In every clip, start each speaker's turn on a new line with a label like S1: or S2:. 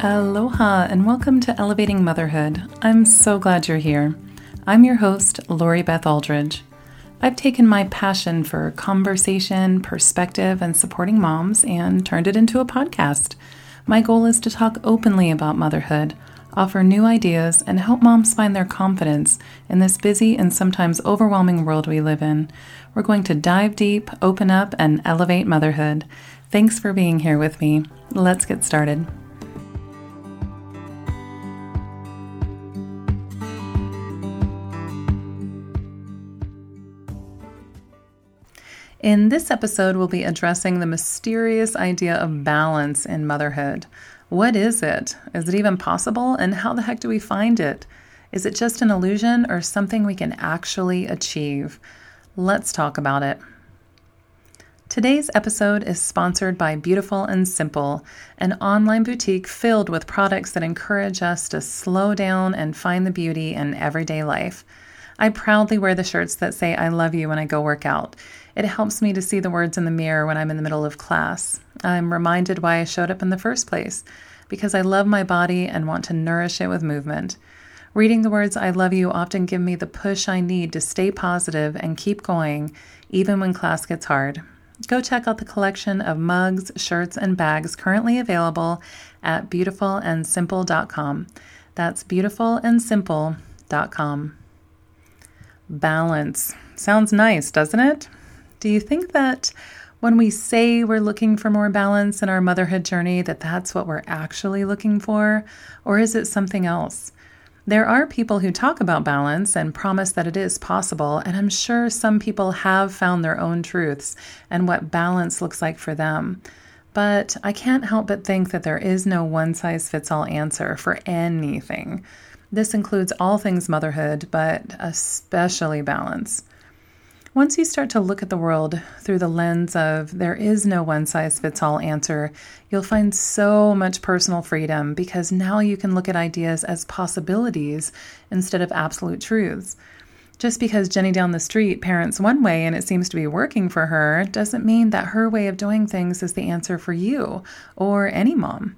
S1: Aloha and welcome to Elevating Motherhood. I'm so glad you're here. I'm your host, Lori Beth Aldridge. I've taken my passion for conversation, perspective, and supporting moms and turned it into a podcast. My goal is to talk openly about motherhood, offer new ideas, and help moms find their confidence in this busy and sometimes overwhelming world we live in. We're going to dive deep, open up, and elevate motherhood. Thanks for being here with me. Let's get started. In this episode, we'll be addressing the mysterious idea of balance in motherhood. What is it? Is it even possible? And how the heck do we find it? Is it just an illusion or something we can actually achieve? Let's talk about it. Today's episode is sponsored by Beautiful and Simple, an online boutique filled with products that encourage us to slow down and find the beauty in everyday life. I proudly wear the shirts that say I love you when I go work out. It helps me to see the words in the mirror when I'm in the middle of class. I'm reminded why I showed up in the first place because I love my body and want to nourish it with movement. Reading the words I love you often give me the push I need to stay positive and keep going even when class gets hard. Go check out the collection of mugs, shirts, and bags currently available at beautifulandsimple.com. That's beautifulandsimple.com. Balance. Sounds nice, doesn't it? Do you think that when we say we're looking for more balance in our motherhood journey that that's what we're actually looking for or is it something else? There are people who talk about balance and promise that it is possible, and I'm sure some people have found their own truths and what balance looks like for them. But I can't help but think that there is no one size fits all answer for anything. This includes all things motherhood, but especially balance. Once you start to look at the world through the lens of there is no one size fits all answer, you'll find so much personal freedom because now you can look at ideas as possibilities instead of absolute truths. Just because Jenny down the street parents one way and it seems to be working for her doesn't mean that her way of doing things is the answer for you or any mom.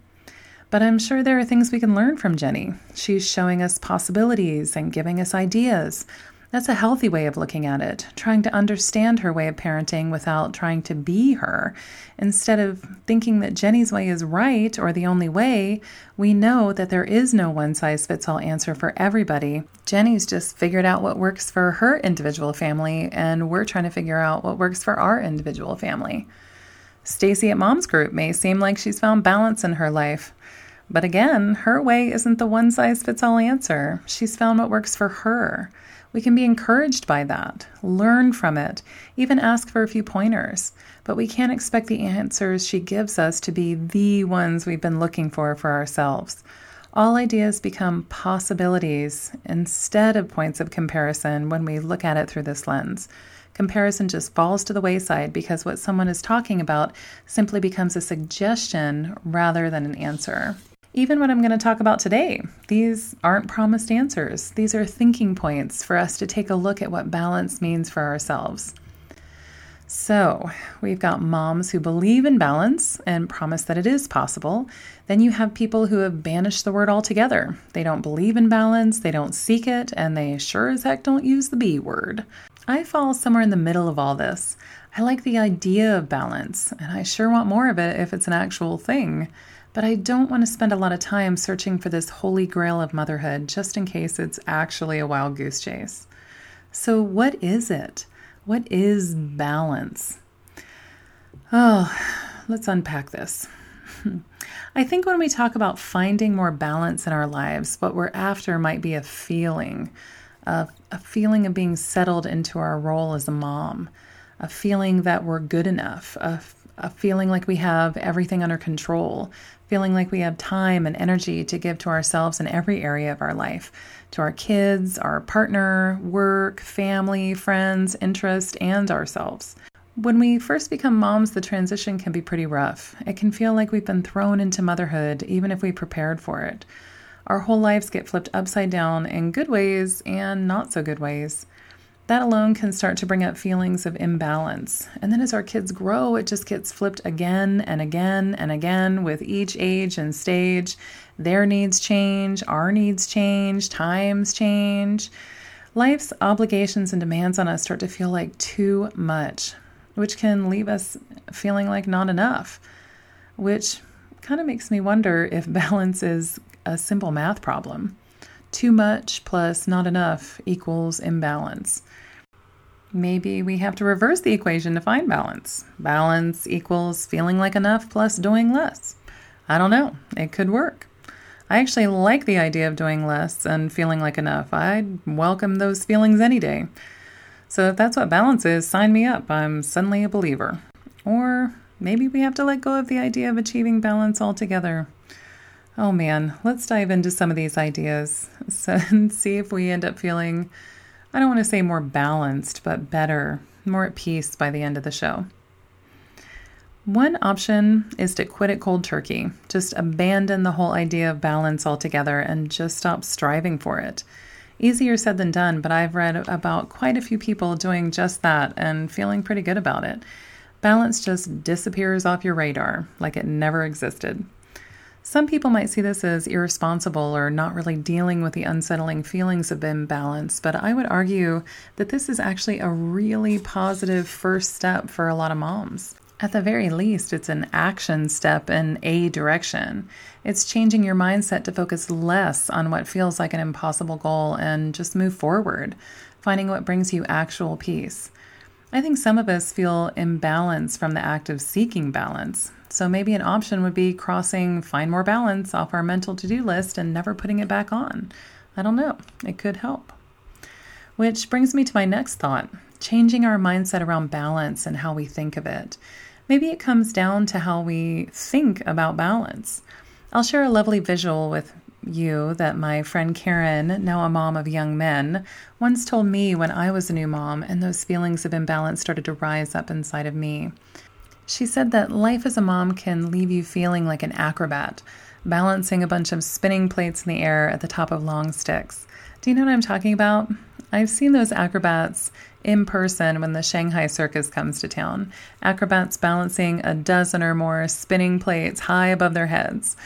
S1: But I'm sure there are things we can learn from Jenny. She's showing us possibilities and giving us ideas that's a healthy way of looking at it, trying to understand her way of parenting without trying to be her. Instead of thinking that Jenny's way is right or the only way, we know that there is no one size fits all answer for everybody. Jenny's just figured out what works for her individual family, and we're trying to figure out what works for our individual family. Stacy at Mom's Group may seem like she's found balance in her life. But again, her way isn't the one size fits all answer. She's found what works for her. We can be encouraged by that, learn from it, even ask for a few pointers. But we can't expect the answers she gives us to be the ones we've been looking for for ourselves. All ideas become possibilities instead of points of comparison when we look at it through this lens. Comparison just falls to the wayside because what someone is talking about simply becomes a suggestion rather than an answer. Even what I'm going to talk about today, these aren't promised answers. These are thinking points for us to take a look at what balance means for ourselves. So, we've got moms who believe in balance and promise that it is possible. Then you have people who have banished the word altogether. They don't believe in balance, they don't seek it, and they sure as heck don't use the B word. I fall somewhere in the middle of all this. I like the idea of balance, and I sure want more of it if it's an actual thing but I don't want to spend a lot of time searching for this holy grail of motherhood just in case it's actually a wild goose chase. So, what is it? What is balance? Oh, let's unpack this. I think when we talk about finding more balance in our lives, what we're after might be a feeling, a, a feeling of being settled into our role as a mom, a feeling that we're good enough, a, a feeling like we have everything under control, feeling like we have time and energy to give to ourselves in every area of our life to our kids, our partner, work, family, friends, interest, and ourselves. When we first become moms, the transition can be pretty rough. It can feel like we've been thrown into motherhood, even if we prepared for it. Our whole lives get flipped upside down in good ways and not so good ways. that alone can start to bring up feelings of imbalance. And then as our kids grow, it just gets flipped again and again and again with each age and stage. Their needs change, our needs change, times change. Life's obligations and demands on us start to feel like too much, which can leave us feeling like not enough, which kind of makes me wonder if balance is a simple math problem. Too much plus not enough equals imbalance. Maybe we have to reverse the equation to find balance. Balance equals feeling like enough plus doing less. I don't know. It could work. I actually like the idea of doing less and feeling like enough. I'd welcome those feelings any day. So if that's what balance is, sign me up. I'm suddenly a believer. Or maybe we have to let go of the idea of achieving balance altogether. Oh man, let's dive into some of these ideas and see if we end up feeling I don't want to say more balanced, but better, more at peace by the end of the show. One option is to quit it cold turkey, just abandon the whole idea of balance altogether and just stop striving for it. Easier said than done, but I've read about quite a few people doing just that and feeling pretty good about it. Balance just disappears off your radar like it never existed. Some people might see this as irresponsible or not really dealing with the unsettling feelings of imbalance, but I would argue that this is actually a really positive first step for a lot of moms. At the very least, it's an action step in a direction. It's changing your mindset to focus less on what feels like an impossible goal and just move forward, finding what brings you actual peace. I think some of us feel imbalance from the act of seeking balance. So maybe an option would be crossing find more balance off our mental to do list and never putting it back on. I don't know, it could help. Which brings me to my next thought changing our mindset around balance and how we think of it. Maybe it comes down to how we think about balance. I'll share a lovely visual with you that my friend Karen, now a mom of young men, once told me when I was a new mom and those feelings of imbalance started to rise up inside of me. She said that life as a mom can leave you feeling like an acrobat, balancing a bunch of spinning plates in the air at the top of long sticks. Do you know what I'm talking about? I've seen those acrobats in person when the Shanghai Circus comes to town. Acrobats balancing a dozen or more spinning plates high above their heads.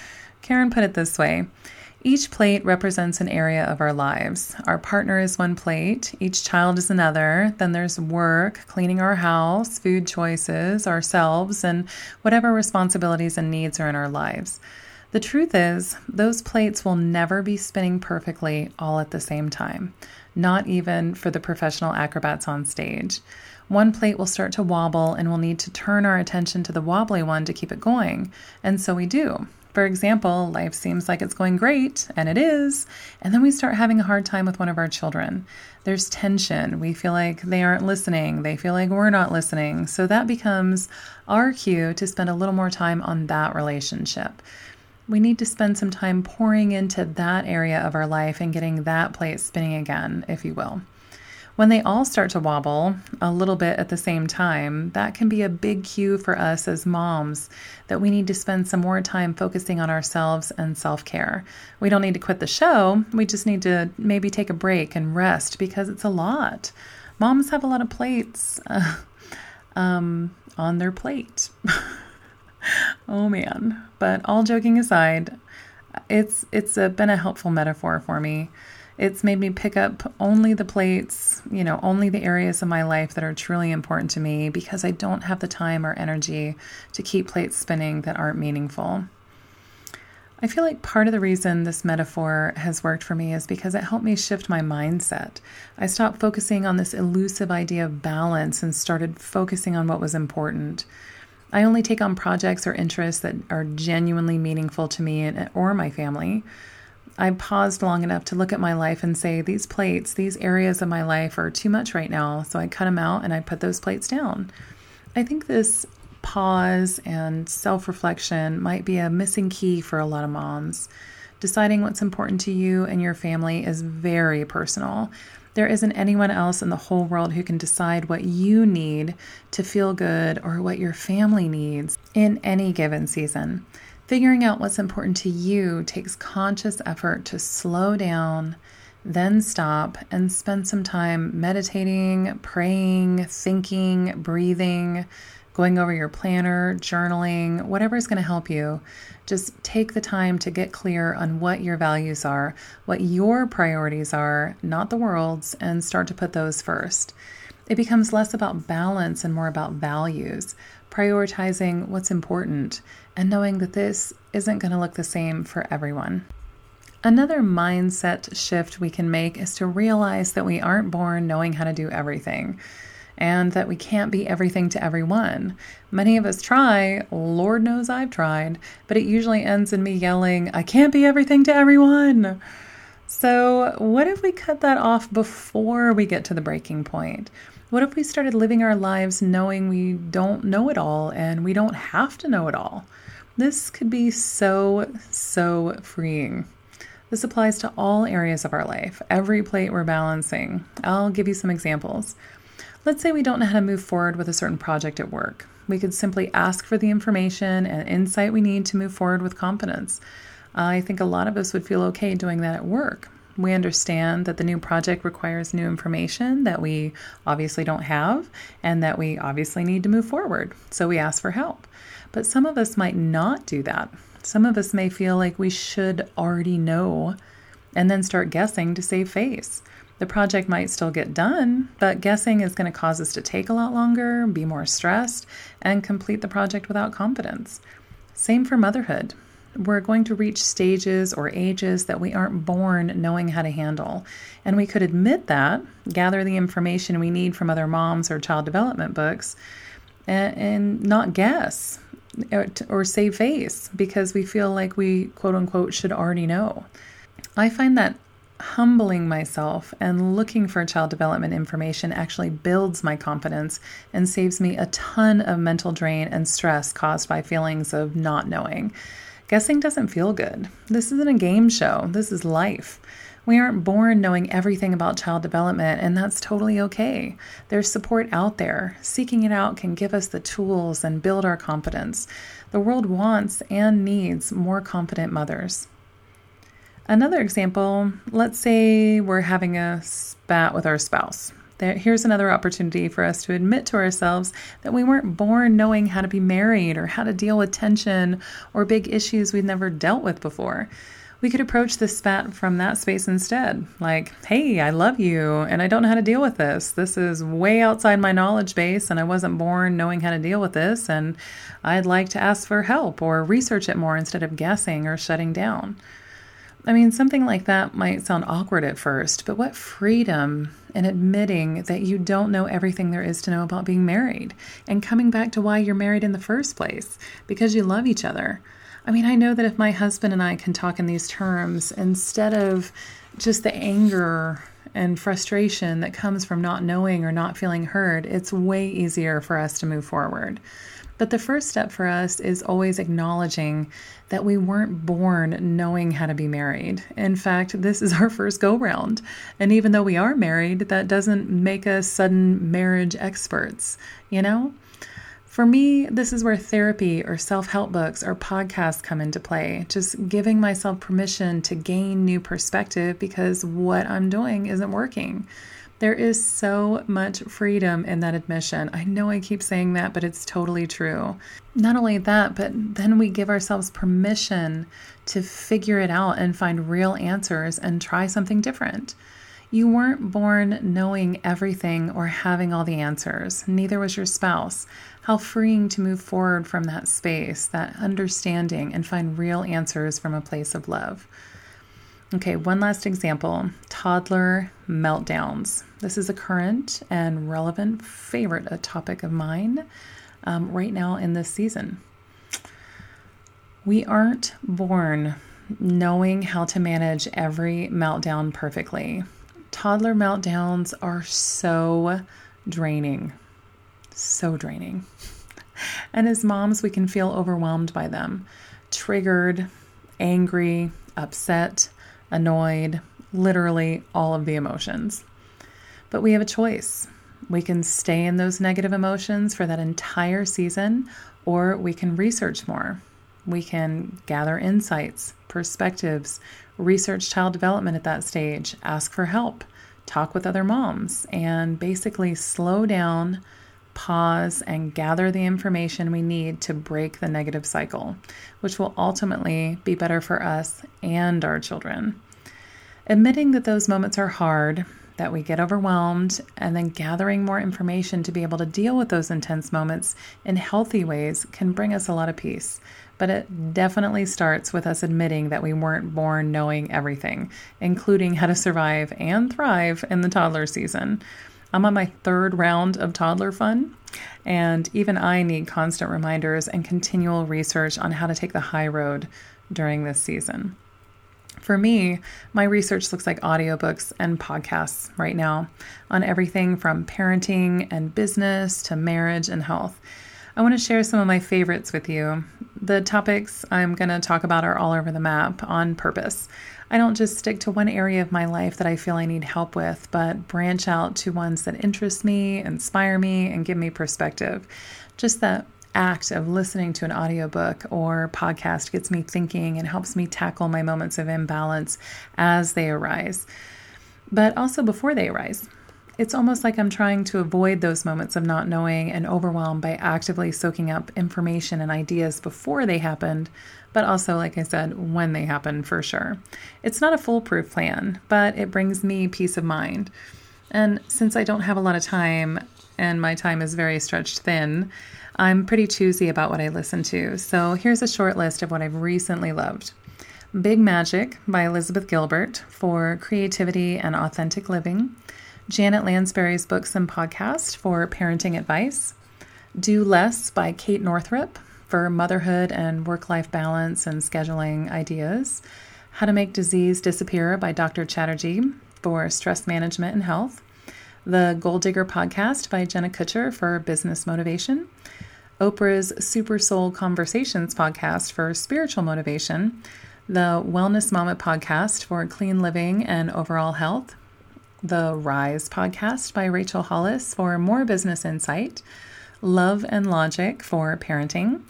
S1: Karen put it this way each plate represents an area of our lives. Our partner is one plate, each child is another. Then there's work, cleaning our house, food choices, ourselves, and whatever responsibilities and needs are in our lives. The truth is, those plates will never be spinning perfectly all at the same time, not even for the professional acrobats on stage. One plate will start to wobble, and we'll need to turn our attention to the wobbly one to keep it going. And so we do. For example, life seems like it's going great, and it is, and then we start having a hard time with one of our children. There's tension. We feel like they aren't listening, they feel like we're not listening. So that becomes our cue to spend a little more time on that relationship. We need to spend some time pouring into that area of our life and getting that plate spinning again, if you will. When they all start to wobble a little bit at the same time, that can be a big cue for us as moms that we need to spend some more time focusing on ourselves and self care. We don't need to quit the show, we just need to maybe take a break and rest because it's a lot. Moms have a lot of plates uh, um, on their plate. oh man. But all joking aside, it's it's a, been a helpful metaphor for me it's made me pick up only the plates, you know, only the areas of my life that are truly important to me because I don't have the time or energy to keep plates spinning that aren't meaningful. I feel like part of the reason this metaphor has worked for me is because it helped me shift my mindset. I stopped focusing on this elusive idea of balance and started focusing on what was important. I only take on projects or interests that are genuinely meaningful to me or my family. I paused long enough to look at my life and say, these plates, these areas of my life are too much right now. So I cut them out and I put those plates down. I think this pause and self reflection might be a missing key for a lot of moms. Deciding what's important to you and your family is very personal. There isn't anyone else in the whole world who can decide what you need to feel good or what your family needs in any given season. Figuring out what's important to you takes conscious effort to slow down, then stop and spend some time meditating, praying, thinking, breathing, going over your planner, journaling, whatever is going to help you. Just take the time to get clear on what your values are, what your priorities are, not the world's, and start to put those first. It becomes less about balance and more about values, prioritizing what's important, and knowing that this isn't going to look the same for everyone. Another mindset shift we can make is to realize that we aren't born knowing how to do everything and that we can't be everything to everyone. Many of us try, Lord knows I've tried, but it usually ends in me yelling, I can't be everything to everyone. So, what if we cut that off before we get to the breaking point? What if we started living our lives knowing we don't know it all and we don't have to know it all? This could be so, so freeing. This applies to all areas of our life, every plate we're balancing. I'll give you some examples. Let's say we don't know how to move forward with a certain project at work. We could simply ask for the information and insight we need to move forward with confidence. I think a lot of us would feel okay doing that at work. We understand that the new project requires new information that we obviously don't have and that we obviously need to move forward. So we ask for help. But some of us might not do that. Some of us may feel like we should already know and then start guessing to save face. The project might still get done, but guessing is going to cause us to take a lot longer, be more stressed, and complete the project without confidence. Same for motherhood. We're going to reach stages or ages that we aren't born knowing how to handle. And we could admit that, gather the information we need from other moms or child development books, and, and not guess or, or save face because we feel like we quote unquote should already know. I find that humbling myself and looking for child development information actually builds my confidence and saves me a ton of mental drain and stress caused by feelings of not knowing. Guessing doesn't feel good. This isn't a game show, this is life. We aren't born knowing everything about child development, and that's totally okay. There's support out there. Seeking it out can give us the tools and build our confidence. The world wants and needs more confident mothers. Another example let's say we're having a spat with our spouse. There, here's another opportunity for us to admit to ourselves that we weren't born knowing how to be married or how to deal with tension or big issues we've never dealt with before. We could approach this spat from that space instead. Like, hey, I love you and I don't know how to deal with this. This is way outside my knowledge base and I wasn't born knowing how to deal with this. And I'd like to ask for help or research it more instead of guessing or shutting down. I mean, something like that might sound awkward at first, but what freedom in admitting that you don't know everything there is to know about being married and coming back to why you're married in the first place because you love each other. I mean, I know that if my husband and I can talk in these terms instead of just the anger and frustration that comes from not knowing or not feeling heard, it's way easier for us to move forward. But the first step for us is always acknowledging that we weren't born knowing how to be married. In fact, this is our first go round. And even though we are married, that doesn't make us sudden marriage experts, you know? For me, this is where therapy or self help books or podcasts come into play. Just giving myself permission to gain new perspective because what I'm doing isn't working. There is so much freedom in that admission. I know I keep saying that, but it's totally true. Not only that, but then we give ourselves permission to figure it out and find real answers and try something different. You weren't born knowing everything or having all the answers, neither was your spouse. How freeing to move forward from that space, that understanding, and find real answers from a place of love. Okay, one last example toddler meltdowns. This is a current and relevant favorite a topic of mine um, right now in this season. We aren't born knowing how to manage every meltdown perfectly. Toddler meltdowns are so draining, so draining. And as moms, we can feel overwhelmed by them, triggered, angry, upset, annoyed, literally all of the emotions. But we have a choice. We can stay in those negative emotions for that entire season, or we can research more. We can gather insights, perspectives, research child development at that stage, ask for help, talk with other moms, and basically slow down, pause, and gather the information we need to break the negative cycle, which will ultimately be better for us and our children. Admitting that those moments are hard, that we get overwhelmed, and then gathering more information to be able to deal with those intense moments in healthy ways can bring us a lot of peace. But it definitely starts with us admitting that we weren't born knowing everything, including how to survive and thrive in the toddler season. I'm on my third round of toddler fun, and even I need constant reminders and continual research on how to take the high road during this season. For me, my research looks like audiobooks and podcasts right now on everything from parenting and business to marriage and health. I want to share some of my favorites with you. The topics I'm going to talk about are all over the map on purpose. I don't just stick to one area of my life that I feel I need help with, but branch out to ones that interest me, inspire me, and give me perspective. Just that act of listening to an audiobook or podcast gets me thinking and helps me tackle my moments of imbalance as they arise, but also before they arise. It's almost like I'm trying to avoid those moments of not knowing and overwhelm by actively soaking up information and ideas before they happened, but also, like I said, when they happen for sure. It's not a foolproof plan, but it brings me peace of mind. And since I don't have a lot of time and my time is very stretched thin, I'm pretty choosy about what I listen to, so here's a short list of what I've recently loved. Big Magic by Elizabeth Gilbert for creativity and authentic living. Janet Lansbury's books and podcast for parenting advice. Do Less by Kate Northrup for motherhood and work life balance and scheduling ideas. How to Make Disease Disappear by Dr. Chatterjee for stress management and health. The Goal Digger podcast by Jenna Kutcher for business motivation. Oprah's Super Soul Conversations podcast for spiritual motivation, the Wellness Mama podcast for clean living and overall health, the Rise podcast by Rachel Hollis for more business insight, Love and Logic for parenting,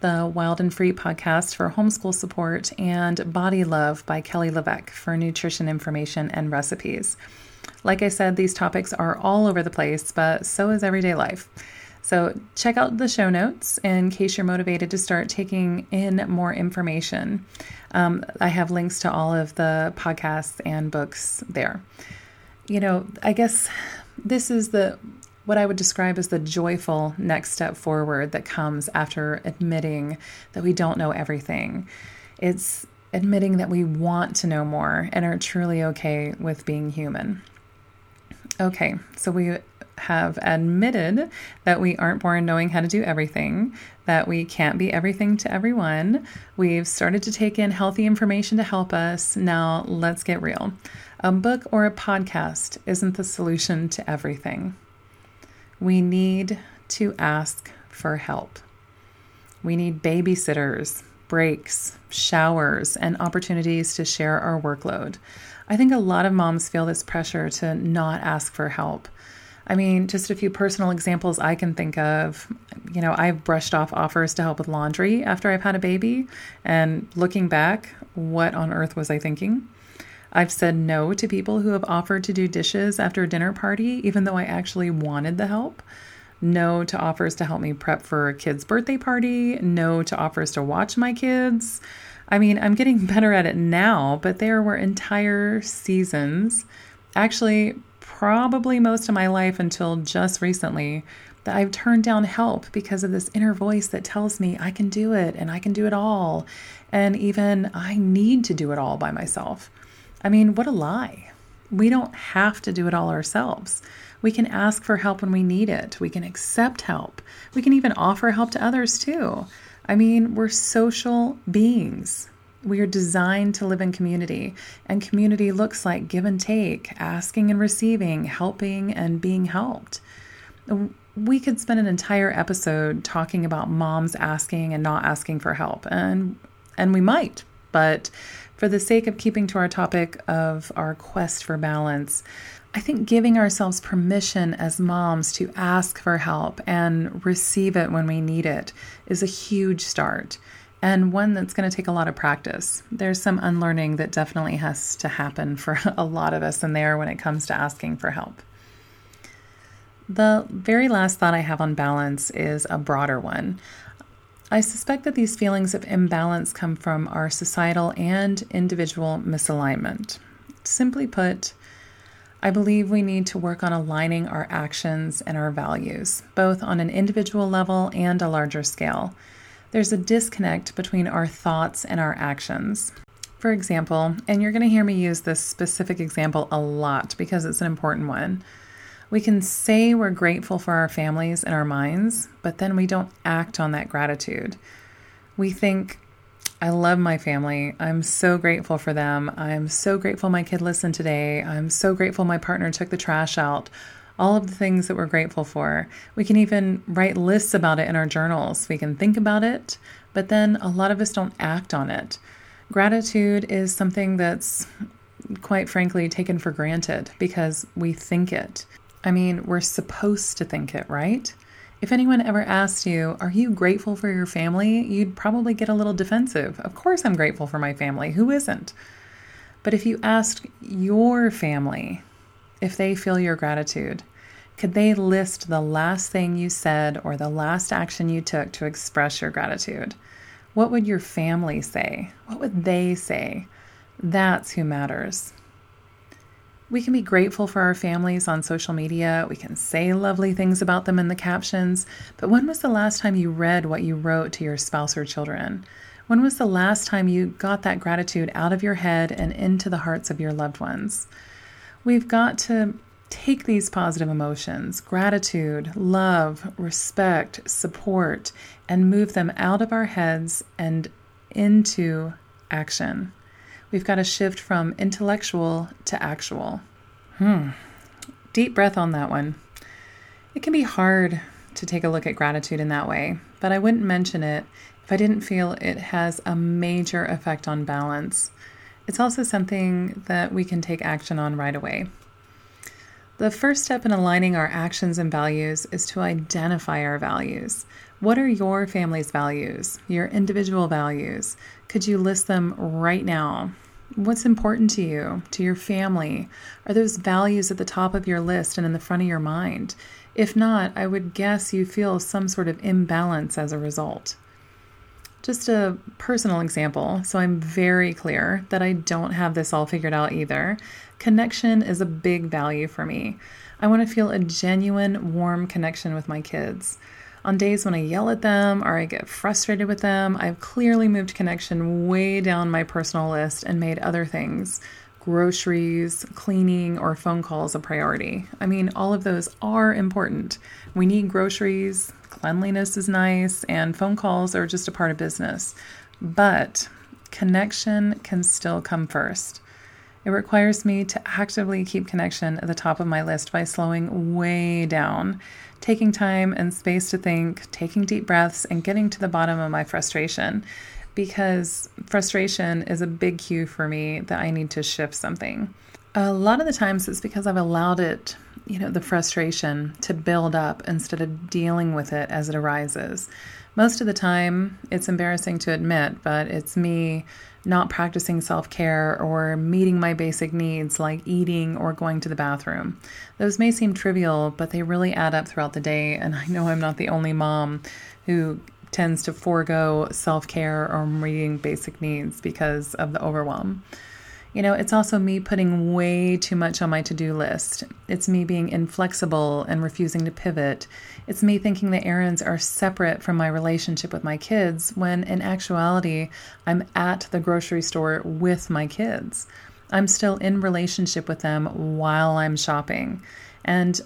S1: the Wild and Free podcast for homeschool support, and Body Love by Kelly LeVeque for nutrition information and recipes. Like I said, these topics are all over the place, but so is everyday life. So, check out the show notes in case you're motivated to start taking in more information. Um, I have links to all of the podcasts and books there. You know, I guess this is the what I would describe as the joyful next step forward that comes after admitting that we don't know everything. It's admitting that we want to know more and are truly okay with being human. Okay, so we have admitted that we aren't born knowing how to do everything, that we can't be everything to everyone. We've started to take in healthy information to help us. Now, let's get real. A book or a podcast isn't the solution to everything. We need to ask for help. We need babysitters, breaks, showers, and opportunities to share our workload. I think a lot of moms feel this pressure to not ask for help. I mean, just a few personal examples I can think of. You know, I've brushed off offers to help with laundry after I've had a baby, and looking back, what on earth was I thinking? I've said no to people who have offered to do dishes after a dinner party, even though I actually wanted the help. No to offers to help me prep for a kid's birthday party. No to offers to watch my kids. I mean, I'm getting better at it now, but there were entire seasons, actually, probably most of my life until just recently, that I've turned down help because of this inner voice that tells me I can do it and I can do it all. And even I need to do it all by myself. I mean, what a lie. We don't have to do it all ourselves. We can ask for help when we need it. We can accept help. We can even offer help to others too. I mean, we're social beings. We are designed to live in community, and community looks like give and take, asking and receiving, helping and being helped. We could spend an entire episode talking about moms asking and not asking for help, and and we might, but for the sake of keeping to our topic of our quest for balance, I think giving ourselves permission as moms to ask for help and receive it when we need it is a huge start. and one that's going to take a lot of practice. There's some unlearning that definitely has to happen for a lot of us in there when it comes to asking for help. The very last thought I have on balance is a broader one. I suspect that these feelings of imbalance come from our societal and individual misalignment. Simply put, I believe we need to work on aligning our actions and our values, both on an individual level and a larger scale. There's a disconnect between our thoughts and our actions. For example, and you're going to hear me use this specific example a lot because it's an important one. We can say we're grateful for our families in our minds, but then we don't act on that gratitude. We think, I love my family. I'm so grateful for them. I'm so grateful my kid listened today. I'm so grateful my partner took the trash out. All of the things that we're grateful for. We can even write lists about it in our journals. We can think about it, but then a lot of us don't act on it. Gratitude is something that's quite frankly taken for granted because we think it. I mean, we're supposed to think it, right? If anyone ever asked you, Are you grateful for your family? you'd probably get a little defensive. Of course, I'm grateful for my family. Who isn't? But if you asked your family if they feel your gratitude, could they list the last thing you said or the last action you took to express your gratitude? What would your family say? What would they say? That's who matters. We can be grateful for our families on social media. We can say lovely things about them in the captions. But when was the last time you read what you wrote to your spouse or children? When was the last time you got that gratitude out of your head and into the hearts of your loved ones? We've got to take these positive emotions gratitude, love, respect, support and move them out of our heads and into action. We've got to shift from intellectual to actual. Hmm. Deep breath on that one. It can be hard to take a look at gratitude in that way, but I wouldn't mention it if I didn't feel it has a major effect on balance. It's also something that we can take action on right away. The first step in aligning our actions and values is to identify our values. What are your family's values, your individual values? Could you list them right now? What's important to you, to your family? Are those values at the top of your list and in the front of your mind? If not, I would guess you feel some sort of imbalance as a result. Just a personal example, so I'm very clear that I don't have this all figured out either. Connection is a big value for me. I want to feel a genuine, warm connection with my kids. On days when I yell at them or I get frustrated with them, I've clearly moved connection way down my personal list and made other things groceries, cleaning, or phone calls a priority. I mean, all of those are important. We need groceries, cleanliness is nice, and phone calls are just a part of business. But connection can still come first. It requires me to actively keep connection at the top of my list by slowing way down taking time and space to think, taking deep breaths, and getting to the bottom of my frustration because frustration is a big cue for me that I need to shift something. A lot of the times it's because I've allowed it, you know, the frustration to build up instead of dealing with it as it arises. Most of the time, it's embarrassing to admit, but it's me not practicing self care or meeting my basic needs like eating or going to the bathroom. Those may seem trivial, but they really add up throughout the day. And I know I'm not the only mom who tends to forego self care or meeting basic needs because of the overwhelm. You know, it's also me putting way too much on my to do list. It's me being inflexible and refusing to pivot. It's me thinking the errands are separate from my relationship with my kids when in actuality, I'm at the grocery store with my kids. I'm still in relationship with them while I'm shopping. And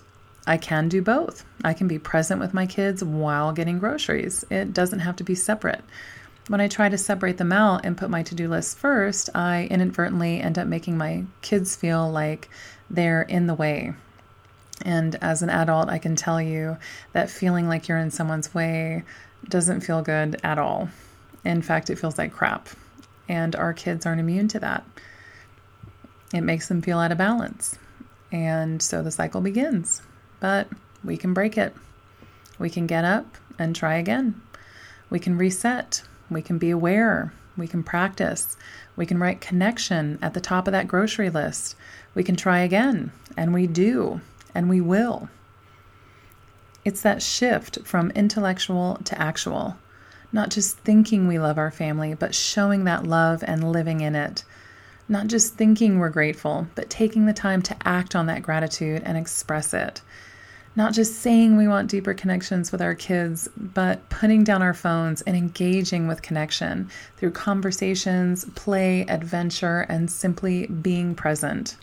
S1: I can do both. I can be present with my kids while getting groceries. It doesn't have to be separate. When I try to separate them out and put my to do list first, I inadvertently end up making my kids feel like they're in the way. And as an adult, I can tell you that feeling like you're in someone's way doesn't feel good at all. In fact, it feels like crap. And our kids aren't immune to that. It makes them feel out of balance. And so the cycle begins. But we can break it. We can get up and try again. We can reset we can be aware, we can practice, we can write connection at the top of that grocery list, we can try again, and we do, and we will. It's that shift from intellectual to actual, not just thinking we love our family, but showing that love and living in it. Not just thinking we're grateful, but taking the time to act on that gratitude and express it not just saying we want deeper connections with our kids, but putting down our phones and engaging with connection through conversations, play, adventure, and simply being present.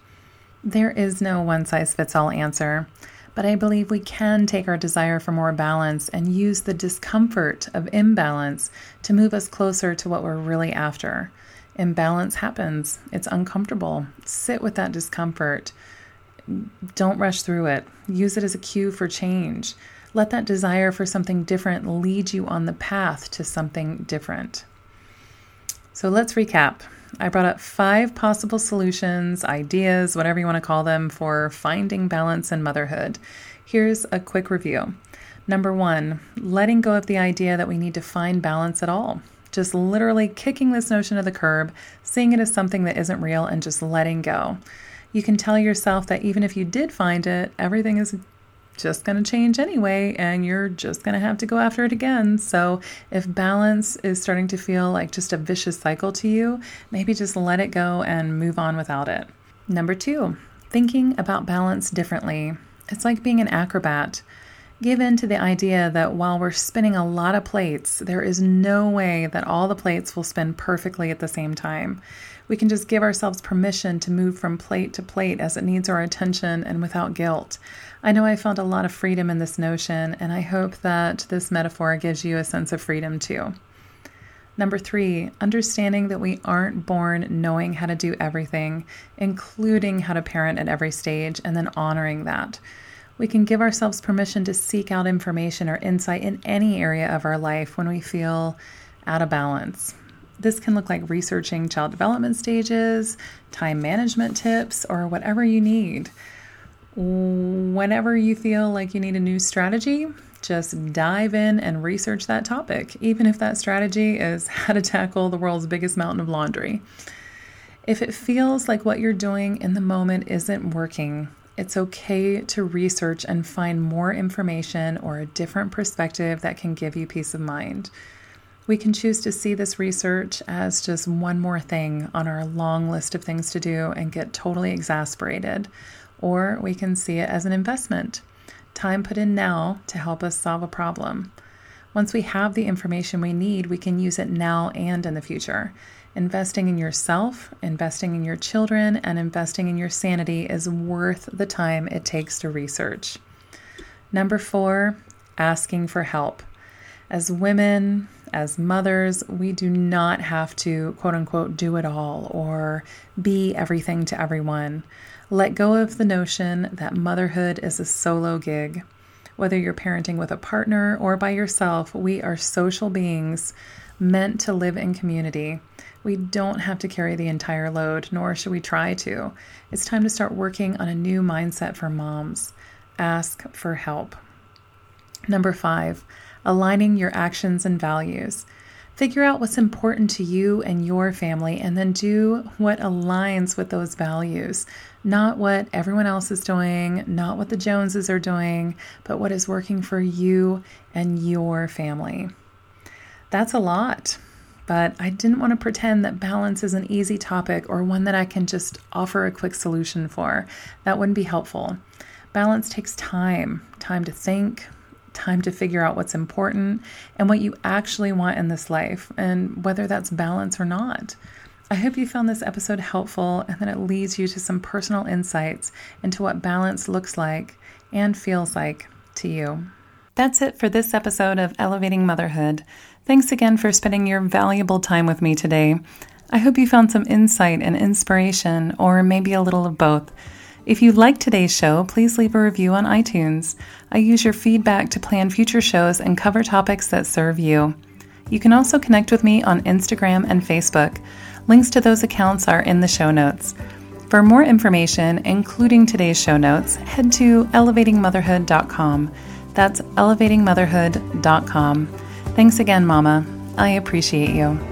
S1: There is no one size fits all answer, but I believe we can take our desire for more balance and use the discomfort of imbalance to move us closer to what we're really after. Imbalance happens, it's uncomfortable. Sit with that discomfort don't rush through it. Use it as a cue for change. Let that desire for something different lead you on the path to something different. So let's recap. I brought up five possible solutions, ideas, whatever you want to call them, for finding balance in motherhood. Here's a quick review. Number one, letting go of the idea that we need to find balance at all. Just literally kicking this notion to the curb, seeing it as something that isn't real, and just letting go you can tell yourself that even if you did find it, everything is just going to change anyway, and you're just going to have to go after it again. So, if balance is starting to feel like just a vicious cycle to you, maybe just let it go and move on without it. Number two, thinking about balance differently. It's like being an acrobat. Give in to the idea that while we're spinning a lot of plates, there is no way that all the plates will spin perfectly at the same time. We can just give ourselves permission to move from plate to plate as it needs our attention and without guilt. I know I found a lot of freedom in this notion, and I hope that this metaphor gives you a sense of freedom too. Number three, understanding that we aren't born knowing how to do everything, including how to parent at every stage, and then honoring that. We can give ourselves permission to seek out information or insight in any area of our life when we feel out of balance. This can look like researching child development stages, time management tips, or whatever you need. Whenever you feel like you need a new strategy, just dive in and research that topic, even if that strategy is how to tackle the world's biggest mountain of laundry. If it feels like what you're doing in the moment isn't working, it's okay to research and find more information or a different perspective that can give you peace of mind. We can choose to see this research as just one more thing on our long list of things to do and get totally exasperated, or we can see it as an investment, time put in now to help us solve a problem. Once we have the information we need, we can use it now and in the future. Investing in yourself, investing in your children, and investing in your sanity is worth the time it takes to research. Number four, asking for help. As women, as mothers, we do not have to quote unquote do it all or be everything to everyone. Let go of the notion that motherhood is a solo gig. Whether you're parenting with a partner or by yourself, we are social beings meant to live in community. We don't have to carry the entire load, nor should we try to. It's time to start working on a new mindset for moms. Ask for help. Number five, aligning your actions and values. Figure out what's important to you and your family, and then do what aligns with those values. Not what everyone else is doing, not what the Joneses are doing, but what is working for you and your family. That's a lot, but I didn't want to pretend that balance is an easy topic or one that I can just offer a quick solution for. That wouldn't be helpful. Balance takes time time to think, time to figure out what's important and what you actually want in this life, and whether that's balance or not. I hope you found this episode helpful and that it leads you to some personal insights into what balance looks like and feels like to you. That's it for this episode of Elevating Motherhood. Thanks again for spending your valuable time with me today. I hope you found some insight and inspiration, or maybe a little of both. If you like today's show, please leave a review on iTunes. I use your feedback to plan future shows and cover topics that serve you. You can also connect with me on Instagram and Facebook. Links to those accounts are in the show notes. For more information, including today's show notes, head to elevatingmotherhood.com. That's elevatingmotherhood.com. Thanks again, Mama. I appreciate you.